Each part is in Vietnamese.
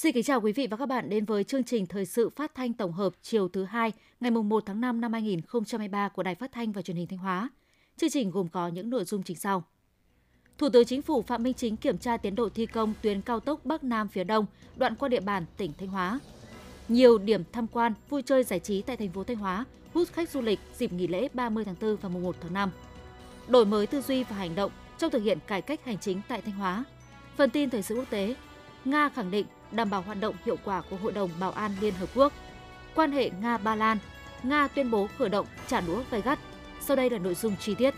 Xin kính chào quý vị và các bạn đến với chương trình thời sự phát thanh tổng hợp chiều thứ hai ngày 1 tháng 5 năm 2023 của Đài Phát thanh và Truyền hình Thanh Hóa. Chương trình gồm có những nội dung chính sau. Thủ tướng Chính phủ Phạm Minh Chính kiểm tra tiến độ thi công tuyến cao tốc Bắc Nam phía Đông, đoạn qua địa bàn tỉnh Thanh Hóa. Nhiều điểm tham quan, vui chơi giải trí tại thành phố Thanh Hóa hút khách du lịch dịp nghỉ lễ 30 tháng 4 và mùng 1 tháng 5. Đổi mới tư duy và hành động trong thực hiện cải cách hành chính tại Thanh Hóa. Phần tin thời sự quốc tế, Nga khẳng định đảm bảo hoạt động hiệu quả của Hội đồng Bảo an Liên Hợp Quốc. Quan hệ Nga-Ba Lan, Nga tuyên bố khởi động trả đũa gay gắt. Sau đây là nội dung chi tiết.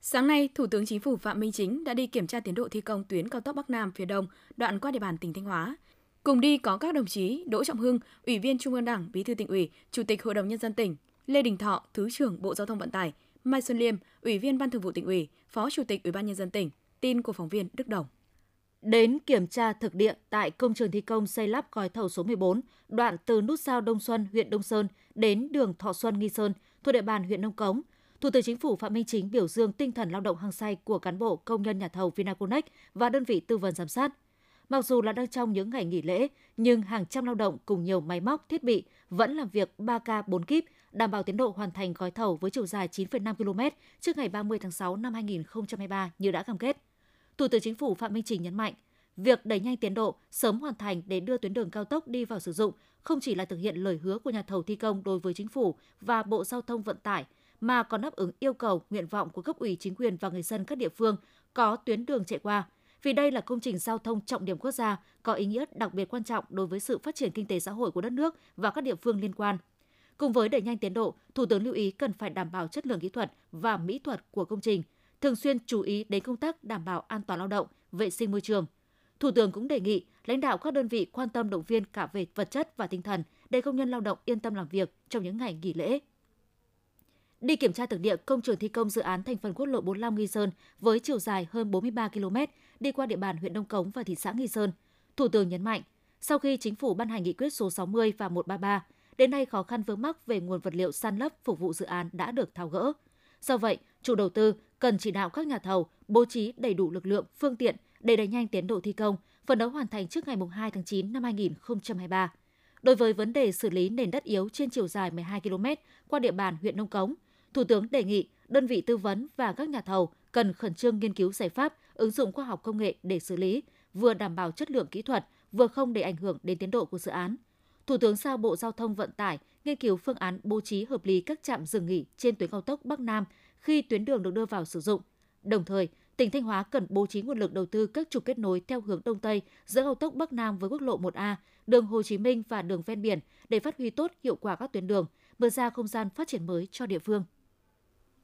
Sáng nay, Thủ tướng Chính phủ Phạm Minh Chính đã đi kiểm tra tiến độ thi công tuyến cao tốc Bắc Nam phía Đông, đoạn qua địa bàn tỉnh Thanh Hóa. Cùng đi có các đồng chí Đỗ Trọng Hưng, Ủy viên Trung ương Đảng, Bí thư tỉnh ủy, Chủ tịch Hội đồng nhân dân tỉnh, Lê Đình Thọ, Thứ trưởng Bộ Giao thông Vận tải, Mai Xuân Liêm, Ủy viên Ban Thường vụ tỉnh ủy, Phó Chủ tịch Ủy ban nhân dân tỉnh. Tin của phóng viên Đức Đồng. Đến kiểm tra thực địa tại công trường thi công xây lắp gói thầu số 14, đoạn từ nút giao Đông Xuân, huyện Đông Sơn đến đường Thọ Xuân, Nghi Sơn, thuộc địa bàn huyện Nông Cống. Thủ tướng Chính phủ Phạm Minh Chính biểu dương tinh thần lao động hăng say của cán bộ công nhân nhà thầu Vinaconex và đơn vị tư vấn giám sát. Mặc dù là đang trong những ngày nghỉ lễ, nhưng hàng trăm lao động cùng nhiều máy móc, thiết bị vẫn làm việc 3K 4 kíp, đảm bảo tiến độ hoàn thành gói thầu với chiều dài 9,5 km trước ngày 30 tháng 6 năm 2023 như đã cam kết. Thủ tướng Chính phủ Phạm Minh Chính nhấn mạnh, việc đẩy nhanh tiến độ, sớm hoàn thành để đưa tuyến đường cao tốc đi vào sử dụng không chỉ là thực hiện lời hứa của nhà thầu thi công đối với chính phủ và Bộ Giao thông Vận tải, mà còn đáp ứng yêu cầu, nguyện vọng của cấp ủy chính quyền và người dân các địa phương có tuyến đường chạy qua. Vì đây là công trình giao thông trọng điểm quốc gia, có ý nghĩa đặc biệt quan trọng đối với sự phát triển kinh tế xã hội của đất nước và các địa phương liên quan. Cùng với đẩy nhanh tiến độ, Thủ tướng lưu ý cần phải đảm bảo chất lượng kỹ thuật và mỹ thuật của công trình, thường xuyên chú ý đến công tác đảm bảo an toàn lao động, vệ sinh môi trường. Thủ tướng cũng đề nghị lãnh đạo các đơn vị quan tâm động viên cả về vật chất và tinh thần để công nhân lao động yên tâm làm việc trong những ngày nghỉ lễ. Đi kiểm tra thực địa công trường thi công dự án thành phần quốc lộ 45 Nghi Sơn với chiều dài hơn 43 km đi qua địa bàn huyện Đông Cống và thị xã Nghi Sơn. Thủ tướng nhấn mạnh, sau khi chính phủ ban hành nghị quyết số 60 và 133, đến nay khó khăn vướng mắc về nguồn vật liệu san lấp phục vụ dự án đã được tháo gỡ. Do vậy, chủ đầu tư cần chỉ đạo các nhà thầu bố trí đầy đủ lực lượng, phương tiện để đẩy nhanh tiến độ thi công, phấn đấu hoàn thành trước ngày 2 tháng 9 năm 2023. Đối với vấn đề xử lý nền đất yếu trên chiều dài 12 km qua địa bàn huyện Nông Cống, Thủ tướng đề nghị đơn vị tư vấn và các nhà thầu cần khẩn trương nghiên cứu giải pháp, ứng dụng khoa học công nghệ để xử lý, vừa đảm bảo chất lượng kỹ thuật, vừa không để ảnh hưởng đến tiến độ của dự án. Thủ tướng giao Bộ Giao thông Vận tải nghiên cứu phương án bố trí hợp lý các trạm dừng nghỉ trên tuyến cao tốc Bắc Nam khi tuyến đường được đưa vào sử dụng. Đồng thời, tỉnh Thanh Hóa cần bố trí nguồn lực đầu tư các trục kết nối theo hướng Đông Tây giữa cao tốc Bắc Nam với quốc lộ 1A, đường Hồ Chí Minh và đường ven biển để phát huy tốt hiệu quả các tuyến đường, mở ra không gian phát triển mới cho địa phương.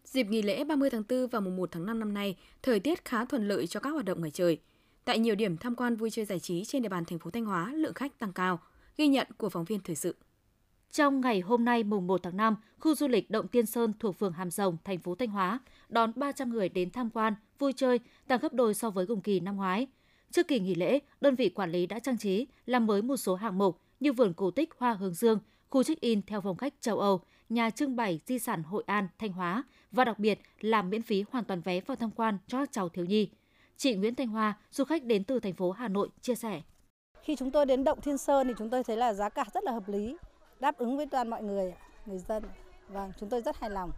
Dịp nghỉ lễ 30 tháng 4 và mùng 1 tháng 5 năm nay, thời tiết khá thuận lợi cho các hoạt động ngoài trời. Tại nhiều điểm tham quan vui chơi giải trí trên địa bàn thành phố Thanh Hóa, lượng khách tăng cao. Ghi nhận của phóng viên thời sự. Trong ngày hôm nay mùng 1 tháng 5, khu du lịch Động Tiên Sơn thuộc phường Hàm Rồng, thành phố Thanh Hóa đón 300 người đến tham quan, vui chơi, tăng gấp đôi so với cùng kỳ năm ngoái. Trước kỳ nghỉ lễ, đơn vị quản lý đã trang trí, làm mới một số hạng mục như vườn cổ tích Hoa Hướng Dương, khu check-in theo phong cách châu Âu, nhà trưng bày di sản Hội An, Thanh Hóa và đặc biệt là miễn phí hoàn toàn vé vào tham quan cho các cháu thiếu nhi. Chị Nguyễn Thanh Hoa, du khách đến từ thành phố Hà Nội chia sẻ. Khi chúng tôi đến Động Thiên Sơn thì chúng tôi thấy là giá cả rất là hợp lý, đáp ứng với toàn mọi người, người dân. Vâng, chúng tôi rất hài lòng.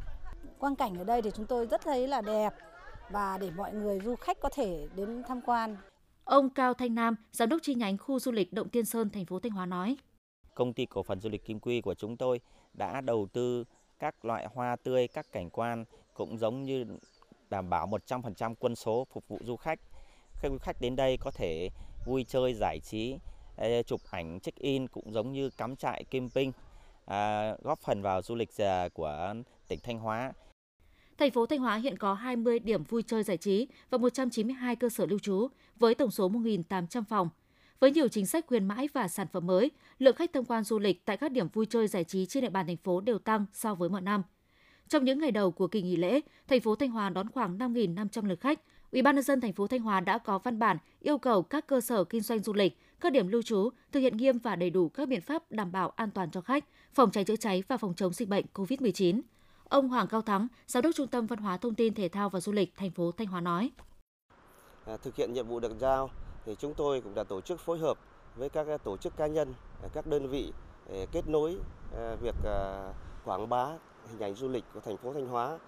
Quang cảnh ở đây thì chúng tôi rất thấy là đẹp và để mọi người du khách có thể đến tham quan. Ông Cao Thanh Nam, giám đốc chi nhánh khu du lịch Động Tiên Sơn, thành phố Thanh Hóa nói: Công ty cổ phần du lịch Kim Quy của chúng tôi đã đầu tư các loại hoa tươi, các cảnh quan cũng giống như đảm bảo 100% quân số phục vụ du khách. Khi du khách đến đây có thể vui chơi giải trí, chụp ảnh check-in cũng giống như cắm trại camping, à, góp phần vào du lịch à, của tỉnh Thanh Hóa. Thành phố Thanh Hóa hiện có 20 điểm vui chơi giải trí và 192 cơ sở lưu trú với tổng số 1.800 phòng. Với nhiều chính sách khuyến mãi và sản phẩm mới, lượng khách tham quan du lịch tại các điểm vui chơi giải trí trên địa bàn thành phố đều tăng so với mọi năm. Trong những ngày đầu của kỳ nghỉ lễ, thành phố Thanh Hóa đón khoảng 5.500 lượt khách. Ủy ban nhân dân thành phố Thanh Hóa đã có văn bản yêu cầu các cơ sở kinh doanh du lịch, các điểm lưu trú thực hiện nghiêm và đầy đủ các biện pháp đảm bảo an toàn cho khách, phòng cháy chữa cháy và phòng chống dịch bệnh COVID-19. Ông Hoàng Cao Thắng, Giám đốc Trung tâm Văn hóa Thông tin Thể thao và Du lịch thành phố Thanh Hóa nói: à, thực hiện nhiệm vụ được giao thì chúng tôi cũng đã tổ chức phối hợp với các tổ chức cá nhân, các đơn vị để kết nối à, việc à, quảng bá hình ảnh du lịch của thành phố Thanh Hóa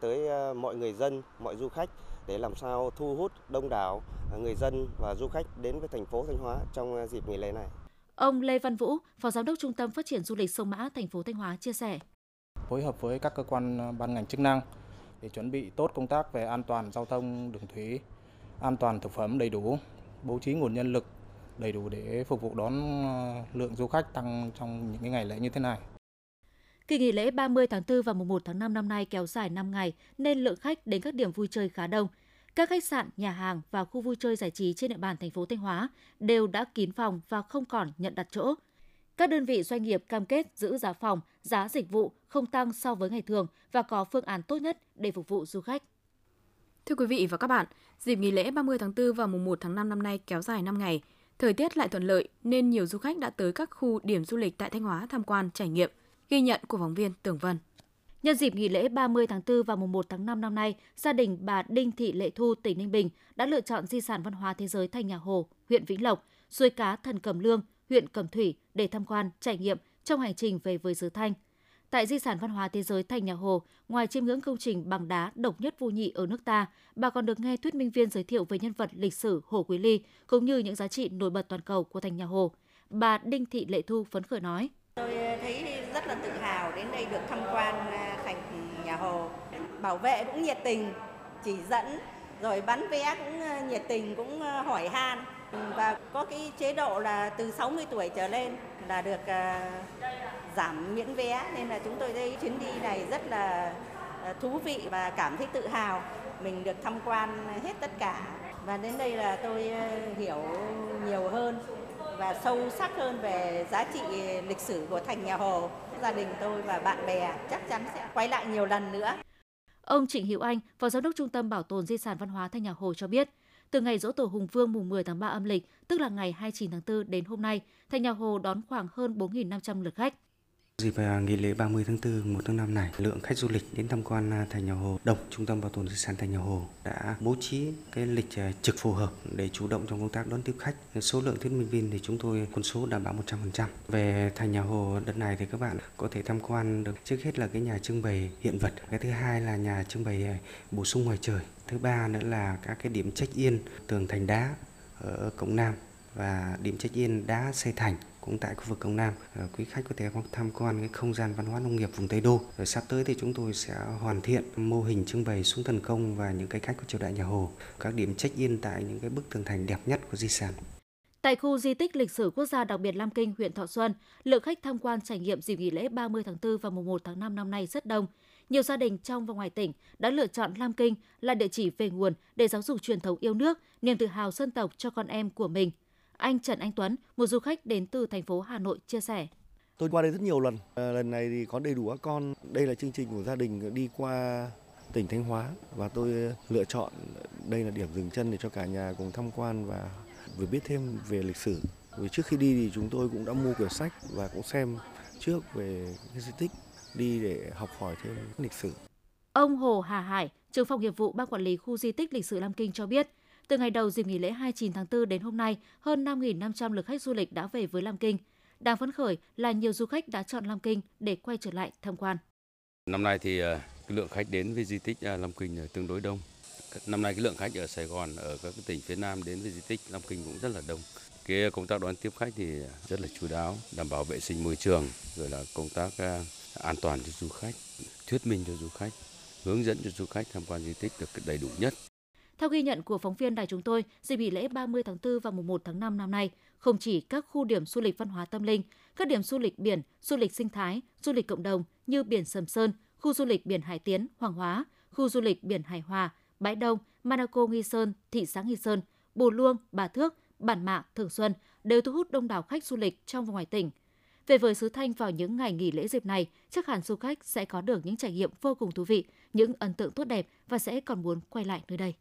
tới mọi người dân, mọi du khách để làm sao thu hút đông đảo người dân và du khách đến với thành phố Thanh Hóa trong dịp nghỉ lễ này. Ông Lê Văn Vũ, Phó Giám đốc Trung tâm Phát triển Du lịch Sông Mã, thành phố Thanh Hóa chia sẻ. Phối hợp với các cơ quan ban ngành chức năng để chuẩn bị tốt công tác về an toàn giao thông đường thủy, an toàn thực phẩm đầy đủ, bố trí nguồn nhân lực đầy đủ để phục vụ đón ờ, lượng du khách tăng trong những ngày lễ như thế này. Kỳ nghỉ lễ 30 tháng 4 và mùng 1 tháng 5 năm nay kéo dài 5 ngày nên lượng khách đến các điểm vui chơi khá đông. Các khách sạn, nhà hàng và khu vui chơi giải trí trên địa bàn thành phố Thanh Hóa đều đã kín phòng và không còn nhận đặt chỗ. Các đơn vị doanh nghiệp cam kết giữ giá phòng, giá dịch vụ không tăng so với ngày thường và có phương án tốt nhất để phục vụ du khách. Thưa quý vị và các bạn, dịp nghỉ lễ 30 tháng 4 và mùng 1 tháng 5 năm nay kéo dài 5 ngày. Thời tiết lại thuận lợi nên nhiều du khách đã tới các khu điểm du lịch tại Thanh Hóa tham quan trải nghiệm. Ghi nhận của phóng viên Tường Vân. Nhân dịp nghỉ lễ 30 tháng 4 và mùng 1 tháng 5 năm nay, gia đình bà Đinh Thị Lệ Thu, tỉnh Ninh Bình đã lựa chọn di sản văn hóa thế giới Thanh Nhà Hồ, huyện Vĩnh Lộc, suối cá Thần Cẩm Lương, huyện Cẩm Thủy để tham quan, trải nghiệm trong hành trình về với xứ Thanh. Tại Di sản văn hóa thế giới Thành Nhà Hồ, ngoài chiêm ngưỡng công trình bằng đá độc nhất vô nhị ở nước ta, bà còn được nghe thuyết minh viên giới thiệu về nhân vật lịch sử Hồ Quý Ly cũng như những giá trị nổi bật toàn cầu của Thành Nhà Hồ. Bà Đinh Thị Lệ Thu phấn khởi nói: Tôi ờ, thấy rất là tự hào đến đây được tham quan ờ, Thành Nhà Hồ. Bảo vệ cũng nhiệt tình, chỉ dẫn rồi bán vé cũng ờ, nhiệt tình cũng hỏi han. Và có cái chế độ là từ 60 tuổi trở lên là được giảm miễn vé. Nên là chúng tôi thấy chuyến đi này rất là thú vị và cảm thấy tự hào. Mình được tham quan hết tất cả. Và đến đây là tôi hiểu nhiều hơn và sâu sắc hơn về giá trị lịch sử của thành nhà Hồ. Gia đình tôi và bạn bè chắc chắn sẽ quay lại nhiều lần nữa. Ông Trịnh Hữu Anh, Phó Giám đốc Trung tâm Bảo tồn Di sản Văn hóa Thanh Nhà Hồ cho biết, từ ngày dỗ tổ Hùng Vương mùng 10 tháng 3 âm lịch, tức là ngày 29 tháng 4 đến hôm nay, Thanh Nhà Hồ đón khoảng hơn 4.500 lượt khách. Dịp à, nghỉ lễ 30 tháng 4, 1 tháng 5 này, lượng khách du lịch đến tham quan à, thành nhà Hồ Đồng, Trung tâm Bảo tồn di sản thành nhà Hồ đã bố trí cái lịch à, trực phù hợp để chủ động trong công tác đón tiếp khách. Số lượng thuyết minh viên thì chúng tôi quân số đảm bảo 100%. Về thành nhà Hồ đợt này thì các bạn có thể tham quan được trước hết là cái nhà trưng bày hiện vật, cái thứ hai là nhà trưng bày bổ sung ngoài trời, thứ ba nữa là các cái điểm check-in tường thành đá ở cổng Nam và điểm check-in đá xây thành cũng tại khu vực Cổng Nam. Ờ, quý khách có thể tham quan cái không gian văn hóa nông nghiệp vùng Tây Đô. Rồi sắp tới thì chúng tôi sẽ hoàn thiện mô hình trưng bày xuống thần công và những cái khách của triều đại nhà Hồ. Các điểm check-in tại những cái bức tường thành đẹp nhất của di sản. Tại khu di tích lịch sử quốc gia đặc biệt Lam Kinh, huyện Thọ Xuân, lượng khách tham quan trải nghiệm dịp nghỉ lễ 30 tháng 4 và mùng 1 tháng 5 năm nay rất đông. Nhiều gia đình trong và ngoài tỉnh đã lựa chọn Lam Kinh là địa chỉ về nguồn để giáo dục truyền thống yêu nước, niềm tự hào dân tộc cho con em của mình – anh Trần Anh Tuấn, một du khách đến từ thành phố Hà Nội chia sẻ. Tôi qua đây rất nhiều lần. À, lần này thì có đầy đủ các con. Đây là chương trình của gia đình đi qua tỉnh Thanh Hóa và tôi lựa chọn đây là điểm dừng chân để cho cả nhà cùng tham quan và vừa biết thêm về lịch sử. Vì trước khi đi thì chúng tôi cũng đã mua quyển sách và cũng xem trước về cái di tích đi để học hỏi thêm lịch sử. Ông Hồ Hà Hải, trưởng phòng nghiệp vụ ban quản lý khu di tích lịch sử Lam Kinh cho biết, từ ngày đầu dịp nghỉ lễ 29 tháng 4 đến hôm nay, hơn 5.500 lượt khách du lịch đã về với Lam Kinh. Đáng phấn khởi là nhiều du khách đã chọn Lam Kinh để quay trở lại tham quan. Năm nay thì ờ, lượng khách đến với di tích ờ, Lam Kinh tương đối đông. Năm nay cái lượng khách ở Sài Gòn, ở các tỉnh phía Nam đến với di tích Lam Kinh cũng rất là đông. Cái ờ, công tác đón tiếp khách thì rất là chú đáo, đảm bảo vệ sinh môi trường, rồi là công tác an toàn cho du khách, thuyết minh cho du khách, hướng dẫn cho du khách tham quan di tích được đầy đủ nhất. Theo ghi nhận của phóng viên đài chúng tôi, dịp nghỉ lễ 30 tháng 4 và mùng 1 tháng 5 năm nay, không chỉ các khu điểm du lịch văn hóa tâm linh, các điểm du lịch biển, du lịch sinh thái, du lịch cộng đồng như biển Sầm Sơn, khu du lịch biển Hải Tiến, Hoàng Hóa, khu du lịch biển Hải Hòa, Bãi Đông, Manaco Nghi Sơn, thị xã Nghi Sơn, Bù Luông, Bà Thước, Bản Mạ, Thường Xuân đều thu hút đông đảo khách du lịch trong và ngoài tỉnh. Về với xứ Thanh vào những ngày nghỉ lễ dịp này, chắc hẳn du khách sẽ có được những trải nghiệm vô cùng thú vị, những ấn tượng tốt đẹp và sẽ còn muốn quay lại nơi đây.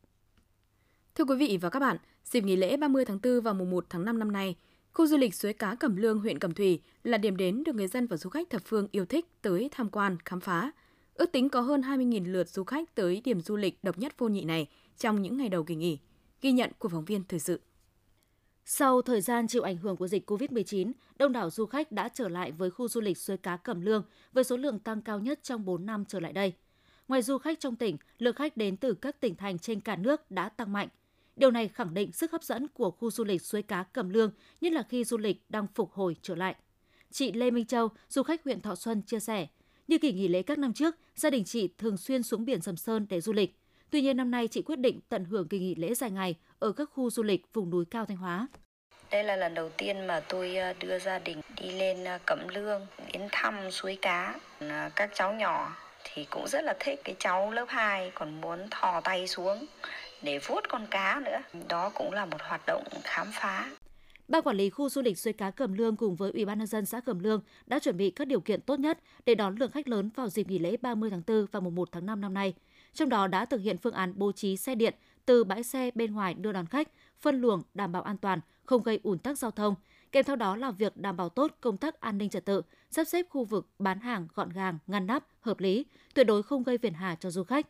Thưa quý vị và các bạn, dịp nghỉ lễ 30 tháng 4 và mùng 1 tháng 5 năm nay, khu du lịch suối cá Cẩm Lương, huyện Cẩm Thủy là điểm đến được người dân và du khách thập phương yêu thích tới tham quan, khám phá. Ước tính có hơn 20.000 lượt du khách tới điểm du lịch độc nhất vô nhị này trong những ngày đầu kỳ nghỉ. Ghi nhận của phóng viên thời sự. Sau thời gian chịu ảnh hưởng của dịch COVID-19, đông đảo du khách đã trở lại với khu du lịch suối cá Cẩm Lương với số lượng tăng cao nhất trong 4 năm trở lại đây. Ngoài du khách trong tỉnh, lượng khách đến từ các tỉnh thành trên cả nước đã tăng mạnh. Điều này khẳng định sức hấp dẫn của khu du lịch suối cá Cẩm Lương, nhất là khi du lịch đang phục hồi trở lại. Chị Lê Minh Châu, du khách huyện Thọ Xuân chia sẻ, như kỳ nghỉ lễ các năm trước, gia đình chị thường xuyên xuống biển Sầm Sơn để du lịch. Tuy nhiên năm nay chị quyết định tận hưởng kỳ nghỉ lễ dài ngày ở các khu du lịch vùng núi cao Thanh Hóa. Đây là lần đầu tiên mà tôi ờ, đưa gia đình đi lên ờ, Cẩm Lương đến thăm suối cá. Ờ, các cháu nhỏ thì cũng rất là thích cái cháu lớp 2 còn muốn thò tay xuống để vuốt con cá nữa. Đó cũng là một hoạt động khám phá. Ban quản lý khu du lịch suối cá Cẩm Lương cùng với Ủy ban nhân dân xã Cẩm Lương đã chuẩn bị các điều kiện tốt nhất để đón lượng khách lớn vào dịp nghỉ lễ 30 tháng 4 và mùng 1 tháng 5 năm nay. Trong đó đã thực hiện phương án bố trí xe điện từ bãi xe bên ngoài đưa đón khách, phân luồng đảm bảo an toàn, không gây ủn tắc giao thông. Kèm theo đó là việc đảm bảo tốt công tác an ninh trật tự, sắp xếp khu vực bán hàng gọn gàng, ngăn nắp, hợp lý, tuyệt đối không gây phiền hà cho du khách.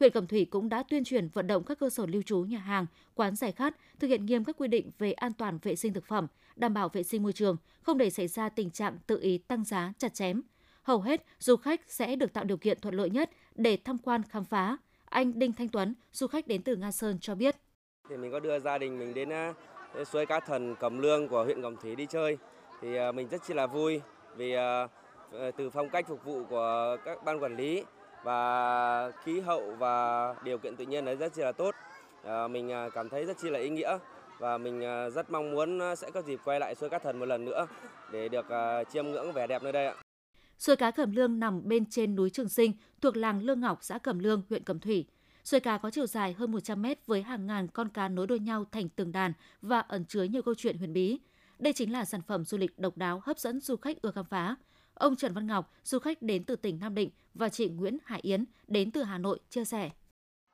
Huyện Cẩm Thủy cũng đã tuyên truyền vận động các cơ sở lưu trú, nhà hàng, quán giải khát thực hiện nghiêm các quy định về an toàn vệ sinh thực phẩm, đảm bảo vệ sinh môi trường, không để xảy ra tình trạng tự ý tăng giá, chặt chém. Hầu hết du khách sẽ được tạo điều kiện thuận lợi nhất để tham quan khám phá. Anh Đinh Thanh Tuấn, du khách đến từ Nga Sơn cho biết. Thì mình có đưa gia đình mình đến à, suối cá thần Cẩm Lương của huyện Cẩm Thủy đi chơi thì à, mình rất chi là vui vì à, ờ, từ phong cách phục vụ của các ban quản lý và khí hậu và điều kiện tự nhiên đấy rất chi là tốt. À, mình à, cảm thấy rất chi là ý nghĩa và mình à, rất mong muốn sẽ có dịp quay lại suối cá thần một lần nữa để được à, chiêm ngưỡng vẻ đẹp nơi đây ạ. Suối cá Cẩm Lương nằm bên trên núi Trường Sinh, thuộc làng Lương Ngọc, xã Cẩm Lương, huyện Cẩm Thủy. Suối cá có chiều dài hơn 100 mét với hàng ngàn con cá nối đuôi nhau thành từng đàn và ẩn chứa nhiều câu chuyện huyền bí. Đây chính là sản phẩm du lịch độc đáo hấp dẫn du khách ưa khám phá. Ông Trần Văn Ngọc, du khách đến từ tỉnh Nam Định và chị Nguyễn Hải Yến đến từ Hà Nội chia sẻ.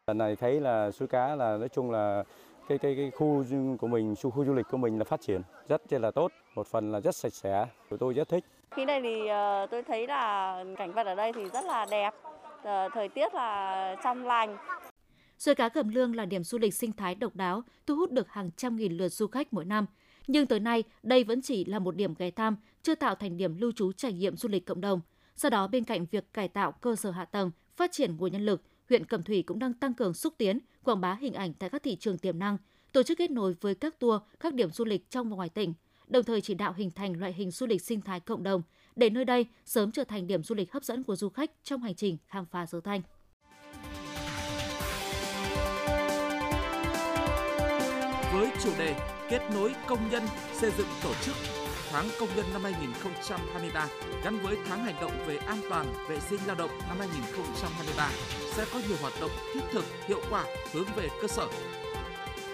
Lần này thấy là suối cá là nói chung là cái cái cái khu của mình, khu du lịch của mình là phát triển rất là tốt, một phần là rất sạch sẽ, của tôi rất thích. Khi đây thì ờ, tôi thấy là cảnh vật ở đây thì rất là đẹp, ờ, thời tiết là trong lành. Suối cá Cẩm Lương là điểm du lịch sinh thái độc đáo, thu hút được hàng trăm nghìn lượt du khách mỗi năm. Nhưng tới nay, đây vẫn chỉ là một điểm ghé thăm, chưa tạo thành điểm lưu trú trải nghiệm du lịch cộng đồng. Do đó, bên cạnh việc cải tạo cơ sở hạ tầng, phát triển nguồn nhân lực, huyện Cẩm Thủy cũng đang tăng cường xúc tiến, quảng bá hình ảnh tại các thị trường tiềm năng, tổ chức kết nối với các tour, các điểm du lịch trong và ngoài tỉnh, đồng thời chỉ đạo hình thành loại hình du lịch sinh thái cộng đồng để nơi đây sớm trở thành điểm du lịch hấp dẫn của du khách trong hành trình khám phá Giới Thanh. Với chủ đề Kết nối công nhân xây dựng tổ chức tháng công nhân năm 2023 gắn với tháng hành động về an toàn vệ sinh lao động năm 2023 sẽ có nhiều hoạt động thiết thực, hiệu quả hướng về cơ sở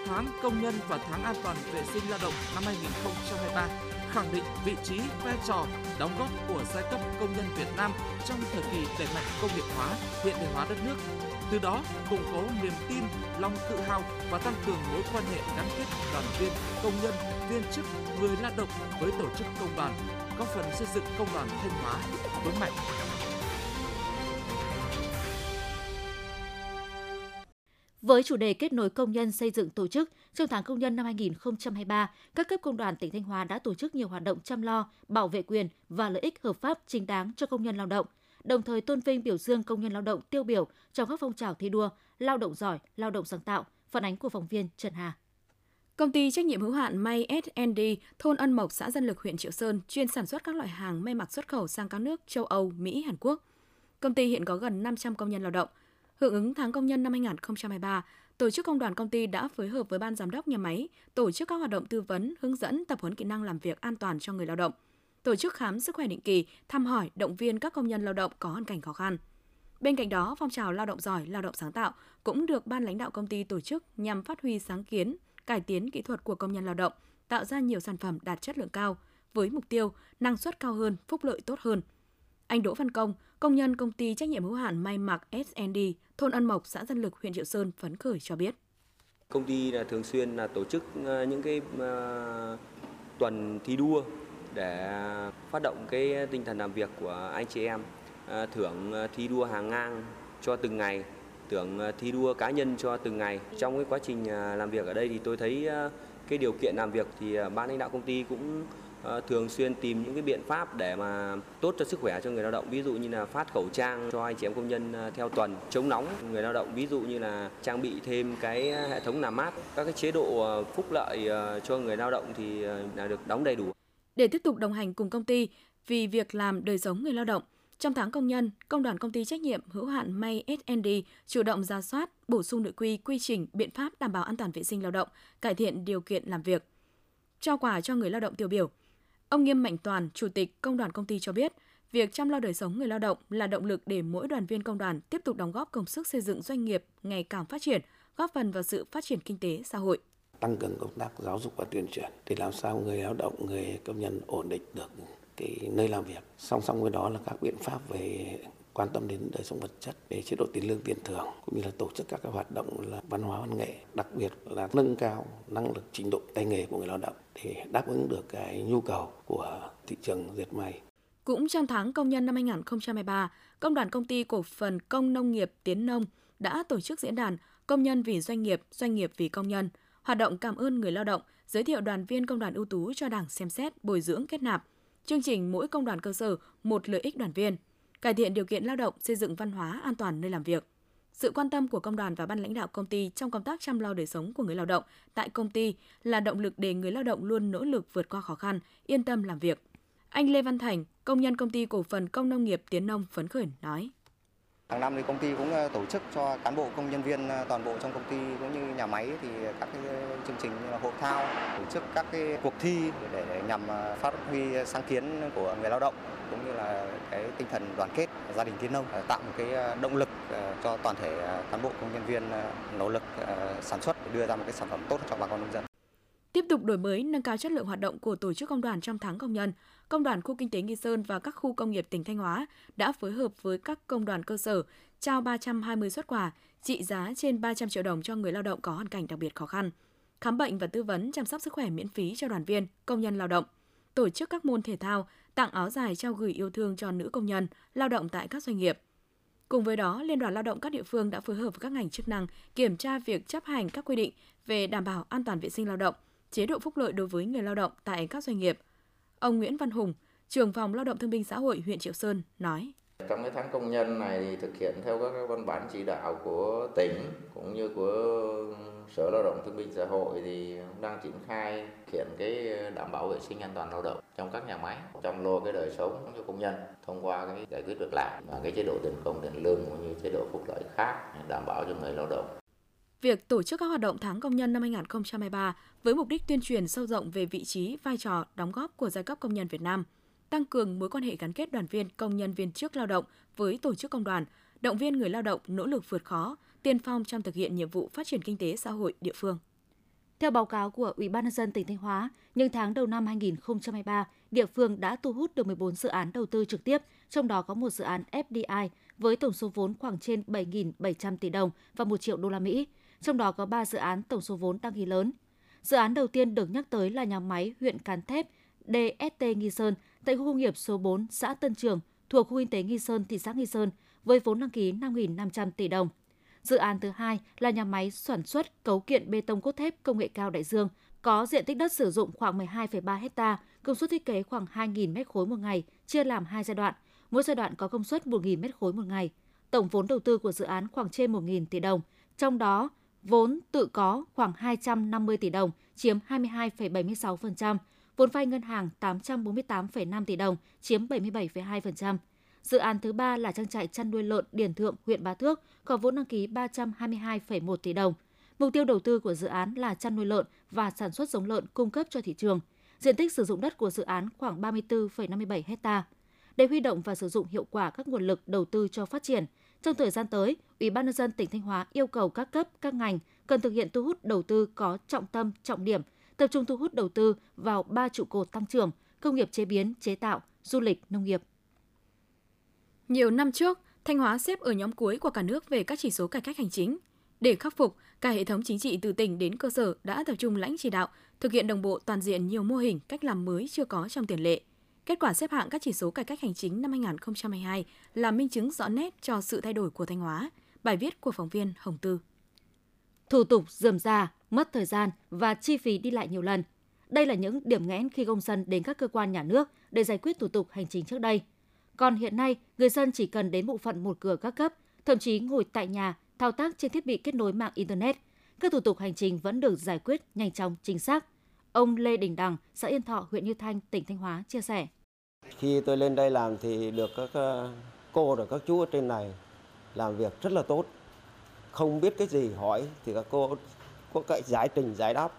tháng công nhân và tháng an toàn vệ sinh lao động năm 2023 khẳng định vị trí, vai trò, đóng góp của giai cấp công nhân Việt Nam trong thời kỳ đẩy mạnh công nghiệp hóa, hiện đại hóa đất nước. Từ đó, củng cố niềm tin, lòng tự hào và tăng cường mối quan hệ gắn kết đoàn viên, công nhân, viên chức, người lao động với tổ chức công đoàn, góp phần xây dựng công đoàn Thanh Hóa vững mạnh. Với chủ đề kết nối công nhân xây dựng tổ chức, trong tháng công nhân năm 2023, các cấp công đoàn tỉnh Thanh Hóa đã tổ chức nhiều hoạt động chăm lo, bảo vệ quyền và lợi ích hợp pháp chính đáng cho công nhân lao động, đồng thời tôn vinh biểu dương công nhân lao động tiêu biểu trong các phong trào thi đua, lao động giỏi, lao động sáng tạo, phản ánh của phóng viên Trần Hà. Công ty trách nhiệm hữu hạn May S&D thôn Ân Mộc, xã Dân Lực, huyện Triệu Sơn chuyên sản xuất các loại hàng may mặc xuất khẩu sang các nước châu Âu, Mỹ, Hàn Quốc. Công ty hiện có gần 500 công nhân lao động – Hưởng ứng tháng công nhân năm 2023, tổ chức công đoàn công ty đã phối hợp với ban giám đốc nhà máy tổ chức các hoạt động tư vấn, hướng dẫn tập huấn kỹ năng làm việc an toàn cho người lao động, tổ chức khám sức khỏe định kỳ, thăm hỏi, động viên các công nhân lao động có hoàn cảnh khó khăn. Bên cạnh đó, phong trào lao động giỏi, lao động sáng tạo cũng được ban lãnh đạo công ty tổ chức nhằm phát huy sáng kiến, cải tiến kỹ thuật của công nhân lao động, tạo ra nhiều sản phẩm đạt chất lượng cao với mục tiêu năng suất cao hơn, phúc lợi tốt hơn. Anh Đỗ Văn Công, công nhân công ty trách nhiệm hữu hạn may mặc S&D thôn Ân Mộc, xã Dân Lực, huyện Triệu Sơn phấn khởi cho biết. Công ty là thường xuyên là tổ chức ờ, những cái ờ, tuần thi đua để phát động cái tinh thần làm việc của anh chị em, à, thưởng à, thi đua hàng ngang cho từng ngày tưởng à, thi đua cá nhân cho từng ngày. Trong cái quá trình làm việc ở đây thì tôi thấy cái điều kiện làm việc thì ban lãnh đạo công ty cũng thường xuyên tìm những cái biện pháp để mà tốt cho sức khỏe cho người lao động. Ví dụ như là phát khẩu trang cho anh chị em công nhân theo tuần chống nóng. Người lao động ví dụ như là trang bị thêm cái hệ thống làm mát. Các cái chế độ phúc lợi cho người lao động thì là được đóng đầy đủ để tiếp tục đồng hành cùng công ty vì việc làm đời sống người lao động trong tháng công nhân, Công đoàn Công ty trách nhiệm hữu hạn May S&D chủ động ra soát, bổ sung nội quy, quy trình, biện pháp đảm bảo an toàn vệ sinh lao động, cải thiện điều kiện làm việc. Trao quà cho người lao động tiêu biểu, Ông Nghiêm Mạnh Toàn, Chủ tịch Công đoàn Công ty cho biết, việc chăm lo đời sống người lao động là động lực để mỗi đoàn viên công đoàn tiếp tục đóng góp công sức xây dựng doanh nghiệp ngày càng phát triển, góp phần vào sự phát triển kinh tế xã hội. Tăng cường công tác giáo dục và tuyên truyền để làm sao người lao động, người công nhân ổn định được cái nơi làm việc. Song song với đó là các biện pháp về quan tâm đến đời sống vật chất về chế độ tiền lương tiền thưởng cũng như là tổ chức các cái hoạt động là văn hóa văn nghệ đặc biệt là nâng cao năng lực trình độ tay nghề của người lao động để đáp ứng được cái nhu cầu của thị trường dệt may. Cũng trong tháng công nhân năm 2023, Công đoàn Công ty Cổ phần Công Nông nghiệp Tiến Nông đã tổ chức diễn đàn Công nhân vì doanh nghiệp, doanh nghiệp vì công nhân, hoạt động cảm ơn người lao động, giới thiệu đoàn viên công đoàn ưu tú cho Đảng xem xét, bồi dưỡng kết nạp. Chương trình mỗi công đoàn cơ sở một lợi ích đoàn viên – cải thiện điều kiện lao động, xây dựng văn hóa an toàn nơi làm việc. Sự quan tâm của công đoàn và ban lãnh đạo công ty trong công tác chăm lo đời sống của người lao động tại công ty là động lực để người lao động luôn nỗ lực vượt qua khó khăn, yên tâm làm việc. Anh Lê Văn Thành, công nhân công ty cổ phần công nông nghiệp Tiến Nông phấn khởi nói. Hàng năm thì công ty cũng ờ, tổ chức cho cán bộ công nhân viên ờ, toàn bộ trong công ty cũng như nhà máy thì các cái chương trình như là hội thao, tổ chức các cái cuộc thi để nhằm ờ, phát huy sáng kiến của người lao động cũng như là cái tinh thần đoàn kết gia đình thiên nông tạo một cái động lực cho toàn thể cán bộ công nhân viên nỗ lực sản xuất để đưa ra một cái sản phẩm tốt cho bà con nông dân. Tiếp tục đổi mới, nâng cao chất lượng hoạt động của tổ chức công đoàn trong tháng công nhân, Công đoàn khu kinh tế Nghi Sơn và các khu công nghiệp tỉnh Thanh Hóa đã phối hợp với các công đoàn cơ sở trao 320 xuất quà trị giá trên 300 triệu đồng cho người lao động có hoàn cảnh đặc biệt khó khăn, khám bệnh và tư vấn chăm sóc sức khỏe miễn phí cho đoàn viên, công nhân lao động, tổ chức các môn thể thao, tặng áo dài trao gửi yêu thương cho nữ công nhân lao động tại các doanh nghiệp. Cùng với đó, Liên đoàn Lao động các địa phương đã phối hợp với các ngành chức năng kiểm tra việc chấp hành các quy định về đảm bảo an toàn vệ sinh lao động, chế độ phúc lợi đối với người lao động tại các doanh nghiệp. Ông Nguyễn Văn Hùng, trưởng phòng Lao động Thương binh Xã hội huyện Triệu Sơn nói: Trong cái tháng công nhân này thì thực hiện theo các văn bản chỉ đạo của tỉnh cũng như của Sở Lao động Thương binh Xã hội thì đang triển khai hiện cái đảm bảo vệ sinh an toàn lao động trong các nhà máy, trong lo cái đời sống cho công nhân thông qua cái giải quyết việc làm và cái chế độ tiền công tiền lương cũng như chế độ phúc lợi khác đảm bảo cho người lao động. Việc tổ chức các hoạt động tháng công nhân năm 2023 với mục đích tuyên truyền sâu rộng về vị trí, vai trò, đóng góp của giai cấp công nhân Việt Nam, tăng cường mối quan hệ gắn kết đoàn viên, công nhân viên chức lao động với tổ chức công đoàn, động viên người lao động nỗ lực vượt khó, tiên phong trong thực hiện nhiệm vụ phát triển kinh tế xã hội địa phương. Theo báo cáo của Ủy ban nhân dân tỉnh Thanh Hóa, những tháng đầu năm 2023, địa phương đã thu hút được 14 dự án đầu tư trực tiếp, trong đó có một dự án FDI với tổng số vốn khoảng trên 7.700 tỷ đồng và 1 triệu đô la Mỹ, trong đó có 3 dự án tổng số vốn đăng ký lớn. Dự án đầu tiên được nhắc tới là nhà máy huyện Cán Thép DST Nghi Sơn tại khu công nghiệp số 4 xã Tân Trường thuộc khu kinh tế Nghi Sơn, thị xã Nghi Sơn với vốn đăng ký 5.500 tỷ đồng. Dự án thứ hai là nhà máy sản xuất cấu kiện bê tông cốt thép công nghệ cao Đại Dương, có diện tích đất sử dụng khoảng 12,3 hecta, công suất thiết kế khoảng 2.000 m khối một ngày, chia làm hai giai đoạn. Mỗi giai đoạn có công suất 1.000 m khối một ngày. Tổng vốn đầu tư của dự án khoảng trên 1.000 tỷ đồng, trong đó vốn tự có khoảng 250 tỷ đồng, chiếm 22,76%, vốn vay ngân hàng 848,5 tỷ đồng, chiếm 77,2%. Dự án thứ ba là trang trại chăn nuôi lợn Điển Thượng, huyện Bá Thước, có vốn đăng ký 322,1 tỷ đồng. Mục tiêu đầu tư của dự án là chăn nuôi lợn và sản xuất giống lợn cung cấp cho thị trường. Diện tích sử dụng đất của dự án khoảng 34,57 hecta. Để huy động và sử dụng hiệu quả các nguồn lực đầu tư cho phát triển, trong thời gian tới, Ủy ban nhân dân tỉnh Thanh Hóa yêu cầu các cấp, các ngành cần thực hiện thu hút đầu tư có trọng tâm, trọng điểm, tập trung thu hút đầu tư vào ba trụ cột tăng trưởng: công nghiệp chế biến, chế tạo, du lịch, nông nghiệp. Nhiều năm trước, Thanh Hóa xếp ở nhóm cuối của cả nước về các chỉ số cải cách hành chính. Để khắc phục, cả hệ thống chính trị từ tỉnh đến cơ sở đã tập trung lãnh chỉ đạo, thực hiện đồng bộ toàn diện nhiều mô hình cách làm mới chưa có trong tiền lệ. Kết quả xếp hạng các chỉ số cải cách hành chính năm 2022 là minh chứng rõ nét cho sự thay đổi của Thanh Hóa, Bài viết của phóng viên Hồng Tư. Thủ tục dườm ra, mất thời gian và chi phí đi lại nhiều lần. Đây là những điểm nghẽn khi công dân đến các cơ quan nhà nước để giải quyết thủ tục hành chính trước đây. Còn hiện nay, người dân chỉ cần đến bộ phận một cửa các cấp, thậm chí ngồi tại nhà, thao tác trên thiết bị kết nối mạng Internet. Các thủ tục hành chính vẫn được giải quyết nhanh chóng, chính xác. Ông Lê Đình Đằng, xã Yên Thọ, huyện Như Thanh, tỉnh Thanh Hóa chia sẻ. Khi tôi lên đây làm thì được các ờ, cô rồi các chú ở trên này làm việc rất là tốt. Không biết cái gì hỏi thì các cô có cái giải trình giải đáp.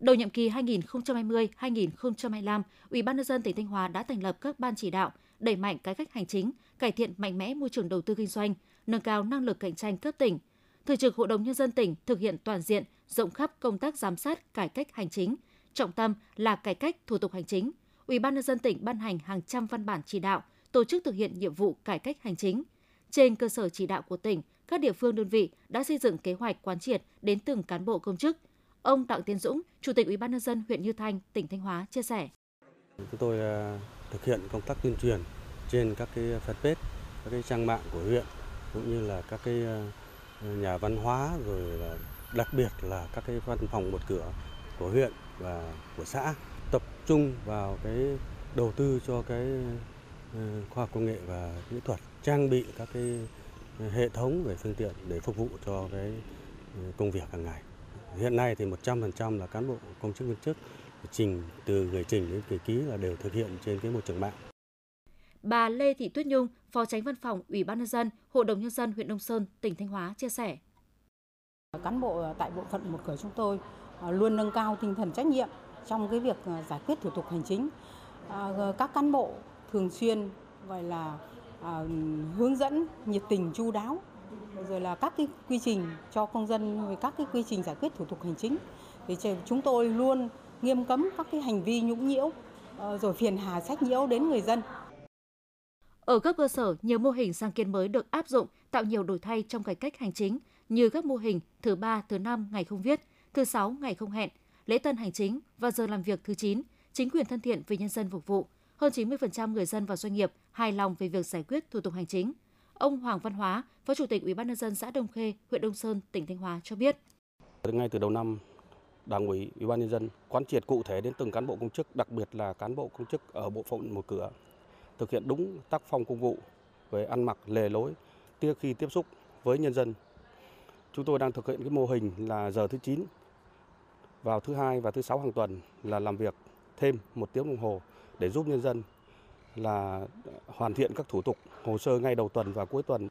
Đầu nhiệm kỳ 2020-2025, Ủy ban nhân dân tỉnh Thanh Hóa đã thành lập các ban chỉ đạo đẩy mạnh cải cách hành chính, cải thiện mạnh mẽ môi trường đầu tư kinh doanh, nâng cao năng lực cạnh tranh cấp tỉnh. Thường trực Hội đồng nhân dân tỉnh thực hiện toàn diện, rộng khắp công tác giám sát cải cách hành chính, trọng tâm là cải cách thủ tục hành chính. Ủy ban nhân dân tỉnh ban hành hàng trăm văn bản chỉ đạo, tổ chức thực hiện nhiệm vụ cải cách hành chính. Trên cơ sở chỉ đạo của tỉnh, các địa phương đơn vị đã xây dựng kế hoạch quán triệt đến từng cán bộ công chức. Ông Đặng Tiến Dũng, Chủ tịch Ủy ban nhân dân huyện Như Thanh, tỉnh Thanh Hóa chia sẻ. Chúng tôi à, thực hiện công tác tuyên truyền trên các cái fanpage, các cái trang mạng của huyện cũng như là các cái à, nhà văn hóa rồi là đặc biệt là các cái văn phòng một cửa của huyện và của xã tập trung vào cái đầu tư cho cái à, khoa học công nghệ và kỹ thuật trang bị các cái hệ thống về phương tiện để phục vụ cho cái công việc hàng ngày. Hiện nay thì 100% là cán bộ công chức viên chức trình từ người trình đến người ký là đều thực hiện trên cái môi trường mạng. Bà Lê Thị Tuyết Nhung, Phó Tránh Văn phòng Ủy ban nhân dân, Hội đồng nhân dân huyện Đông Sơn, tỉnh Thanh Hóa chia sẻ. Cán bộ tại bộ phận một cửa chúng tôi luôn nâng cao tinh thần trách nhiệm trong cái việc ờ, giải quyết thủ tục hành chính. À, các cán bộ thường xuyên gọi là à, hướng dẫn nhiệt tình chu đáo rồi là các cái quy trình cho công dân về các cái quy trình giải quyết thủ tục hành chính thì chúng tôi luôn nghiêm cấm các cái hành vi nhũng nhiễu ờ, rồi phiền hà sách nhiễu đến người dân. Ở cấp cơ sở, nhiều mô hình sáng kiến mới được áp dụng tạo nhiều đổi thay trong cải cách hành chính như các mô hình thứ ba, thứ năm ngày không viết, thứ sáu ngày không hẹn, lễ tân hành chính và giờ làm việc thứ 9, chính quyền thân thiện vì nhân dân phục vụ. Hơn 90% người dân và doanh nghiệp hài lòng về việc giải quyết thủ tục hành chính. Ông Hoàng Văn Hóa, Phó Chủ tịch Ủy ban nhân dân xã Đông Khê, huyện Đông Sơn, tỉnh Thanh Hóa cho biết. Ngay từ đầu năm, Đảng ủy, Ủy ban nhân dân quán triệt cụ thể đến từng cán bộ công chức, đặc biệt là cán bộ công chức ở bộ phận một cửa, thực hiện đúng tác phong công vụ về ăn mặc, lề lối, trước khi tiếp xúc với nhân dân. Chúng tôi đang thực hiện cái mô hình là giờ thứ 9 vào thứ hai và thứ sáu hàng tuần là làm việc thêm một tiếng đồng hồ để giúp nhân dân là hoàn thiện các thủ tục hồ sơ ngay đầu tuần và cuối tuần.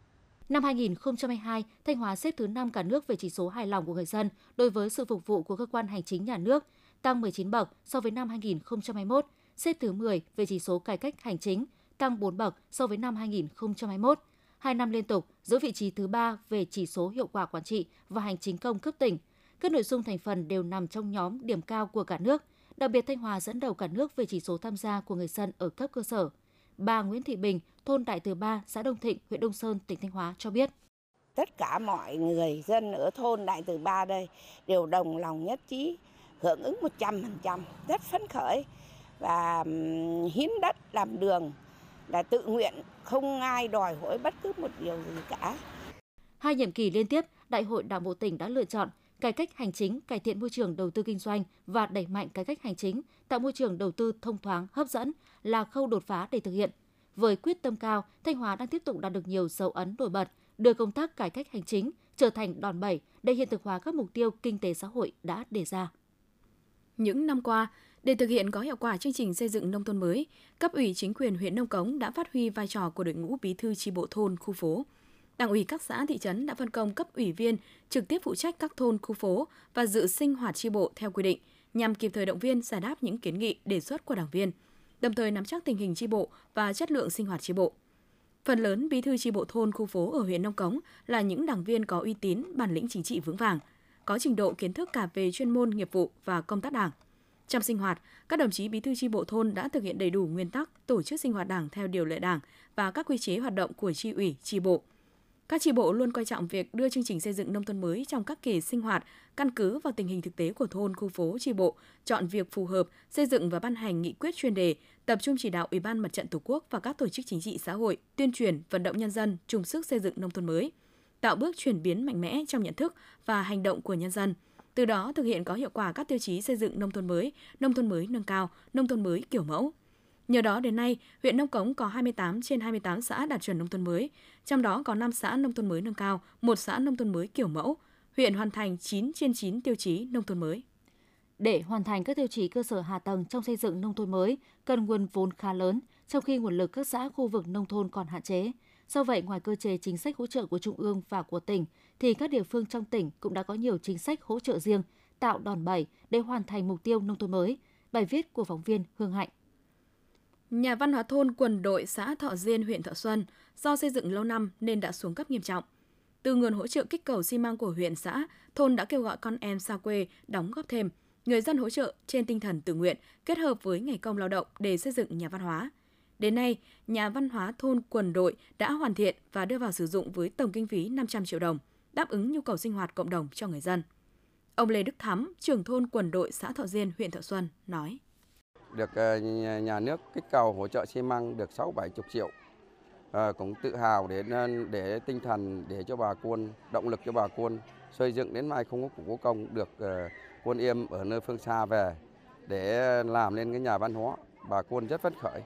Năm 2022, Thanh Hóa xếp thứ 5 cả nước về chỉ số hài lòng của người dân đối với sự phục vụ của cơ quan hành chính nhà nước, tăng 19 bậc so với năm 2021, xếp thứ 10 về chỉ số cải cách hành chính, tăng 4 bậc so với năm 2021. Hai năm liên tục giữ vị trí thứ 3 về chỉ số hiệu quả quản trị và hành chính công cấp tỉnh. Các nội dung thành phần đều nằm trong nhóm điểm cao của cả nước. Đặc biệt Thanh Hóa dẫn đầu cả nước về chỉ số tham gia của người dân ở cấp cơ sở. Bà Nguyễn Thị Bình, thôn Đại Từ Ba, xã Đông Thịnh, huyện Đông Sơn, tỉnh Thanh Hóa cho biết. Tất cả mọi người dân ở thôn Đại Từ Ba đây đều đồng lòng nhất trí hưởng ứng 100%, rất phấn khởi và hiến đất làm đường là tự nguyện, không ai đòi hỏi bất cứ một điều gì cả. Hai nhiệm kỳ liên tiếp, Đại hội Đảng bộ tỉnh đã lựa chọn cải cách hành chính, cải thiện môi trường đầu tư kinh doanh và đẩy mạnh cải cách hành chính, tạo môi trường đầu tư thông thoáng, hấp dẫn là khâu đột phá để thực hiện. Với quyết tâm cao, Thanh Hóa đang tiếp tục đạt được nhiều dấu ấn nổi bật, đưa công tác cải cách hành chính trở thành đòn bẩy để hiện thực hóa các mục tiêu kinh tế xã hội đã đề ra. Những năm qua, để thực hiện có hiệu quả chương trình xây dựng nông thôn mới, cấp ủy chính quyền huyện Nông Cống đã phát huy vai trò của đội ngũ bí thư tri bộ thôn, khu phố, Đảng ủy các xã thị trấn đã phân công cấp ủy viên trực tiếp phụ trách các thôn khu phố và dự sinh hoạt tri bộ theo quy định nhằm kịp thời động viên giải đáp những kiến nghị đề xuất của đảng viên, đồng thời nắm chắc tình hình tri bộ và chất lượng sinh hoạt tri bộ. Phần lớn bí thư tri bộ thôn khu phố ở huyện Nông Cống là những đảng viên có uy tín, bản lĩnh chính trị vững vàng, có trình độ kiến thức cả về chuyên môn, nghiệp vụ và công tác đảng. Trong sinh hoạt, các đồng chí bí thư tri bộ thôn đã thực hiện đầy đủ nguyên tắc tổ chức sinh hoạt đảng theo điều lệ đảng và các quy chế hoạt động của tri ủy, tri bộ, các tri bộ luôn coi trọng việc đưa chương trình xây dựng nông thôn mới trong các kỳ sinh hoạt, căn cứ vào tình hình thực tế của thôn, khu phố, tri bộ, chọn việc phù hợp, xây dựng và ban hành nghị quyết chuyên đề, tập trung chỉ đạo Ủy ban Mặt trận Tổ quốc và các tổ chức chính trị xã hội tuyên truyền, vận động nhân dân chung sức xây dựng nông thôn mới. tạo bước chuyển biến mạnh mẽ trong nhận thức và hành động của nhân dân. Từ đó thực hiện có hiệu quả các tiêu chí xây dựng nông thôn mới, nông thôn mới nâng cao, nông thôn mới kiểu mẫu. Nhờ đó đến nay, huyện Nông Cống có 28 trên 28 xã đạt chuẩn nông thôn mới, trong đó có 5 xã nông thôn mới nâng cao, một xã nông thôn mới kiểu mẫu. Huyện hoàn thành 9 trên 9 tiêu chí nông thôn mới. Để hoàn thành các tiêu chí cơ sở hạ tầng trong xây dựng nông thôn mới, cần nguồn vốn khá lớn, trong khi nguồn lực các xã khu vực nông thôn còn hạn chế. Do vậy, ngoài cơ chế chính sách hỗ trợ của Trung ương và của tỉnh, thì các địa phương trong tỉnh cũng đã có nhiều chính sách hỗ trợ riêng, tạo đòn bẩy để hoàn thành mục tiêu nông thôn mới. Bài viết của phóng viên Hương Hạnh. Nhà văn hóa thôn quần đội xã Thọ Diên, huyện Thọ Xuân do xây dựng lâu năm nên đã xuống cấp nghiêm trọng. Từ nguồn hỗ trợ kích cầu xi măng của huyện xã, thôn đã kêu gọi con em xa quê đóng góp thêm. Người dân hỗ trợ trên tinh thần tự nguyện kết hợp với ngày công lao động để xây dựng nhà văn hóa. Đến nay, nhà văn hóa thôn quần đội đã hoàn thiện và đưa vào sử dụng với tổng kinh phí 500 triệu đồng, đáp ứng nhu cầu sinh hoạt cộng đồng cho người dân. Ông Lê Đức Thắm, trưởng thôn quần đội xã Thọ Diên, huyện Thọ Xuân nói: được ờ, nhà nước kích cầu hỗ trợ xi măng được 6 70 triệu. À, cũng tự hào để để tinh thần để cho bà quân động lực cho bà quân xây dựng đến mai không có củ cố công được uh, quân yêm ở nơi phương xa về để làm nên cái nhà văn hóa. Bà quân rất phấn khởi.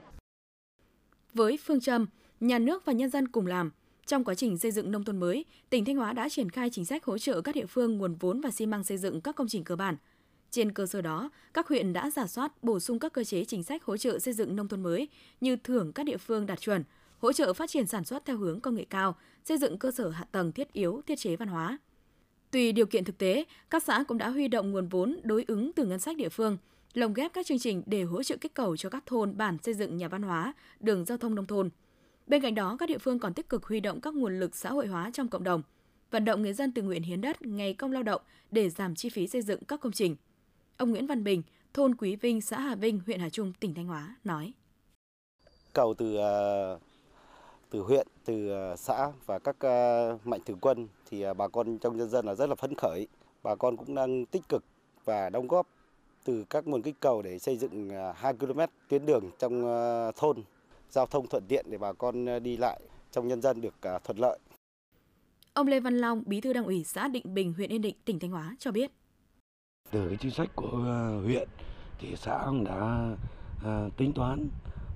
Với phương châm nhà nước và nhân dân cùng làm trong quá trình xây dựng nông thôn mới, tỉnh Thanh Hóa đã triển khai chính sách hỗ trợ các địa phương nguồn vốn và xi măng xây dựng các công trình cơ bản, trên cơ sở đó, các huyện đã giả soát bổ sung các cơ chế chính sách hỗ trợ xây dựng nông thôn mới như thưởng các địa phương đạt chuẩn, hỗ trợ phát triển sản xuất theo hướng công nghệ cao, xây dựng cơ sở hạ tầng thiết yếu, thiết chế văn hóa. Tùy điều kiện thực tế, các xã cũng đã huy động nguồn vốn đối ứng từ ngân sách địa phương, lồng ghép các chương trình để hỗ trợ kích cầu cho các thôn bản xây dựng nhà văn hóa, đường giao thông nông thôn. Bên cạnh đó, các địa phương còn tích cực huy động các nguồn lực xã hội hóa trong cộng đồng, vận động người dân tự nguyện hiến đất, ngày công lao động để giảm chi phí xây dựng các công trình – Ông Nguyễn Văn Bình, thôn Quý Vinh, xã Hà Vinh, huyện Hà Trung, tỉnh Thanh Hóa nói. Cầu từ ờ, từ huyện, từ ờ, xã và các ờ, mạnh thường quân thì bà con trong nhân dân là rất là phấn khởi. Bà con cũng đang tích cực và đóng góp từ các nguồn kích cầu để xây dựng 2 km tuyến đường trong thôn, giao thông thuận tiện để bà con đi lại trong nhân dân được thuận lợi. Ông Lê Văn Long, Bí thư Đảng ủy xã Định Bình, huyện Yên Định, tỉnh Thanh Hóa cho biết. Từ cái chính sách của ờ, huyện thì xã cũng đã ờ, tính toán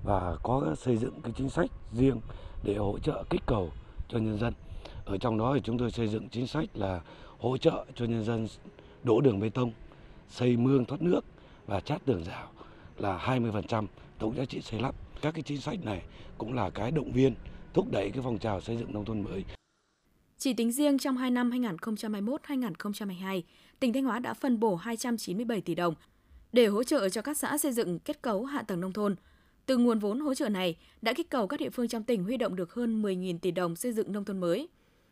và có xây dựng cái chính sách riêng để hỗ trợ kích cầu cho nhân dân. Ở trong đó thì chúng tôi xây dựng chính sách là hỗ trợ cho nhân dân đổ đường bê tông, xây mương thoát nước và chát tường rào là 20% tổng giá trị xây lắp. Các cái chính sách này cũng là cái động viên thúc đẩy cái phong trào xây dựng nông thôn mới. Chỉ tính riêng trong 2 năm 2021-2022, tỉnh Thanh Hóa đã phân bổ 297 tỷ đồng để hỗ trợ cho các xã xây dựng kết cấu hạ tầng nông thôn. Từ nguồn vốn hỗ trợ này đã kích cầu các địa phương trong tỉnh huy động được hơn 10.000 tỷ đồng xây dựng nông thôn mới.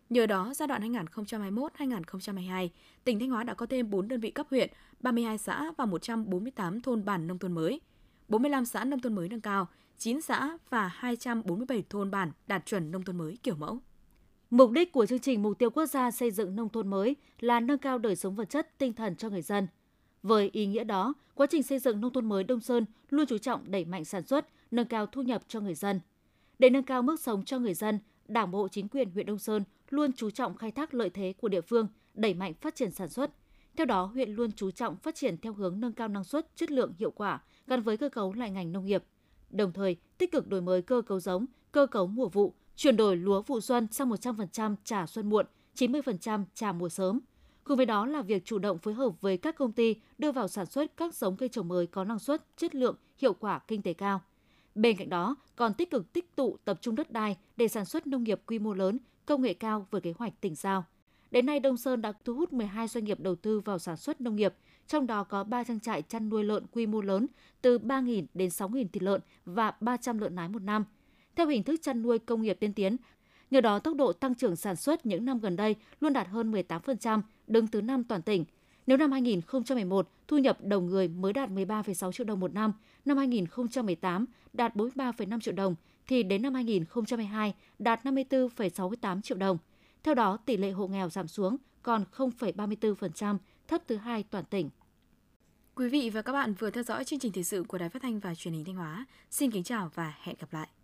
Nhờ đó, giai đoạn 2021-2022, tỉnh Thanh Hóa đã có thêm 4 đơn vị cấp huyện, 32 xã và 148 thôn bản nông thôn mới, 45 xã nông thôn mới nâng cao, 9 xã và 247 thôn bản đạt chuẩn nông thôn mới kiểu mẫu. Mục đích của chương trình Mục tiêu Quốc gia xây dựng nông thôn mới là nâng cao đời sống vật chất, tinh thần cho người dân. Với ý nghĩa đó, quá trình xây dựng nông thôn mới Đông Sơn luôn chú trọng đẩy mạnh sản xuất, nâng cao thu nhập cho người dân. Để nâng cao mức sống cho người dân, Đảng bộ chính quyền huyện Đông Sơn luôn chú trọng khai thác lợi thế của địa phương, đẩy mạnh phát triển sản xuất. Theo đó, huyện luôn chú trọng phát triển theo hướng nâng cao năng suất, chất lượng, hiệu quả gắn với cơ cấu lại ngành nông nghiệp. Đồng thời, tích cực đổi mới cơ cấu giống, cơ cấu mùa vụ, chuyển đổi lúa vụ xuân sang 100% trả xuân muộn, 90% trả mùa sớm. Cùng với đó là việc chủ động phối hợp với các công ty đưa vào sản xuất các giống cây trồng mới có năng suất, chất lượng, hiệu quả kinh tế cao. Bên cạnh đó, còn tích cực tích tụ tập trung đất đai để sản xuất nông nghiệp quy mô lớn, công nghệ cao với kế hoạch tỉnh giao. Đến nay, Đông Sơn đã thu hút 12 doanh nghiệp đầu tư vào sản xuất nông nghiệp, trong đó có 3 trang trại chăn nuôi lợn quy mô lớn từ 3.000 đến 6.000 thịt lợn và 300 lợn nái một năm – theo hình thức chăn nuôi công nghiệp tiên tiến. Nhờ đó, tốc độ tăng trưởng sản xuất những năm gần đây luôn đạt hơn 18%, đứng thứ năm toàn tỉnh. Nếu năm 2011, thu nhập đầu người mới đạt 13,6 triệu đồng một năm, năm 2018 đạt 43,5 triệu đồng, thì đến năm 2022 đạt 54,68 triệu đồng. Theo đó, tỷ lệ hộ nghèo giảm xuống còn 0,34%, thấp thứ hai toàn tỉnh. Quý vị và các bạn vừa theo dõi chương trình thời sự của Đài Phát thanh và Truyền hình Thanh Hóa. Xin kính chào và hẹn gặp lại.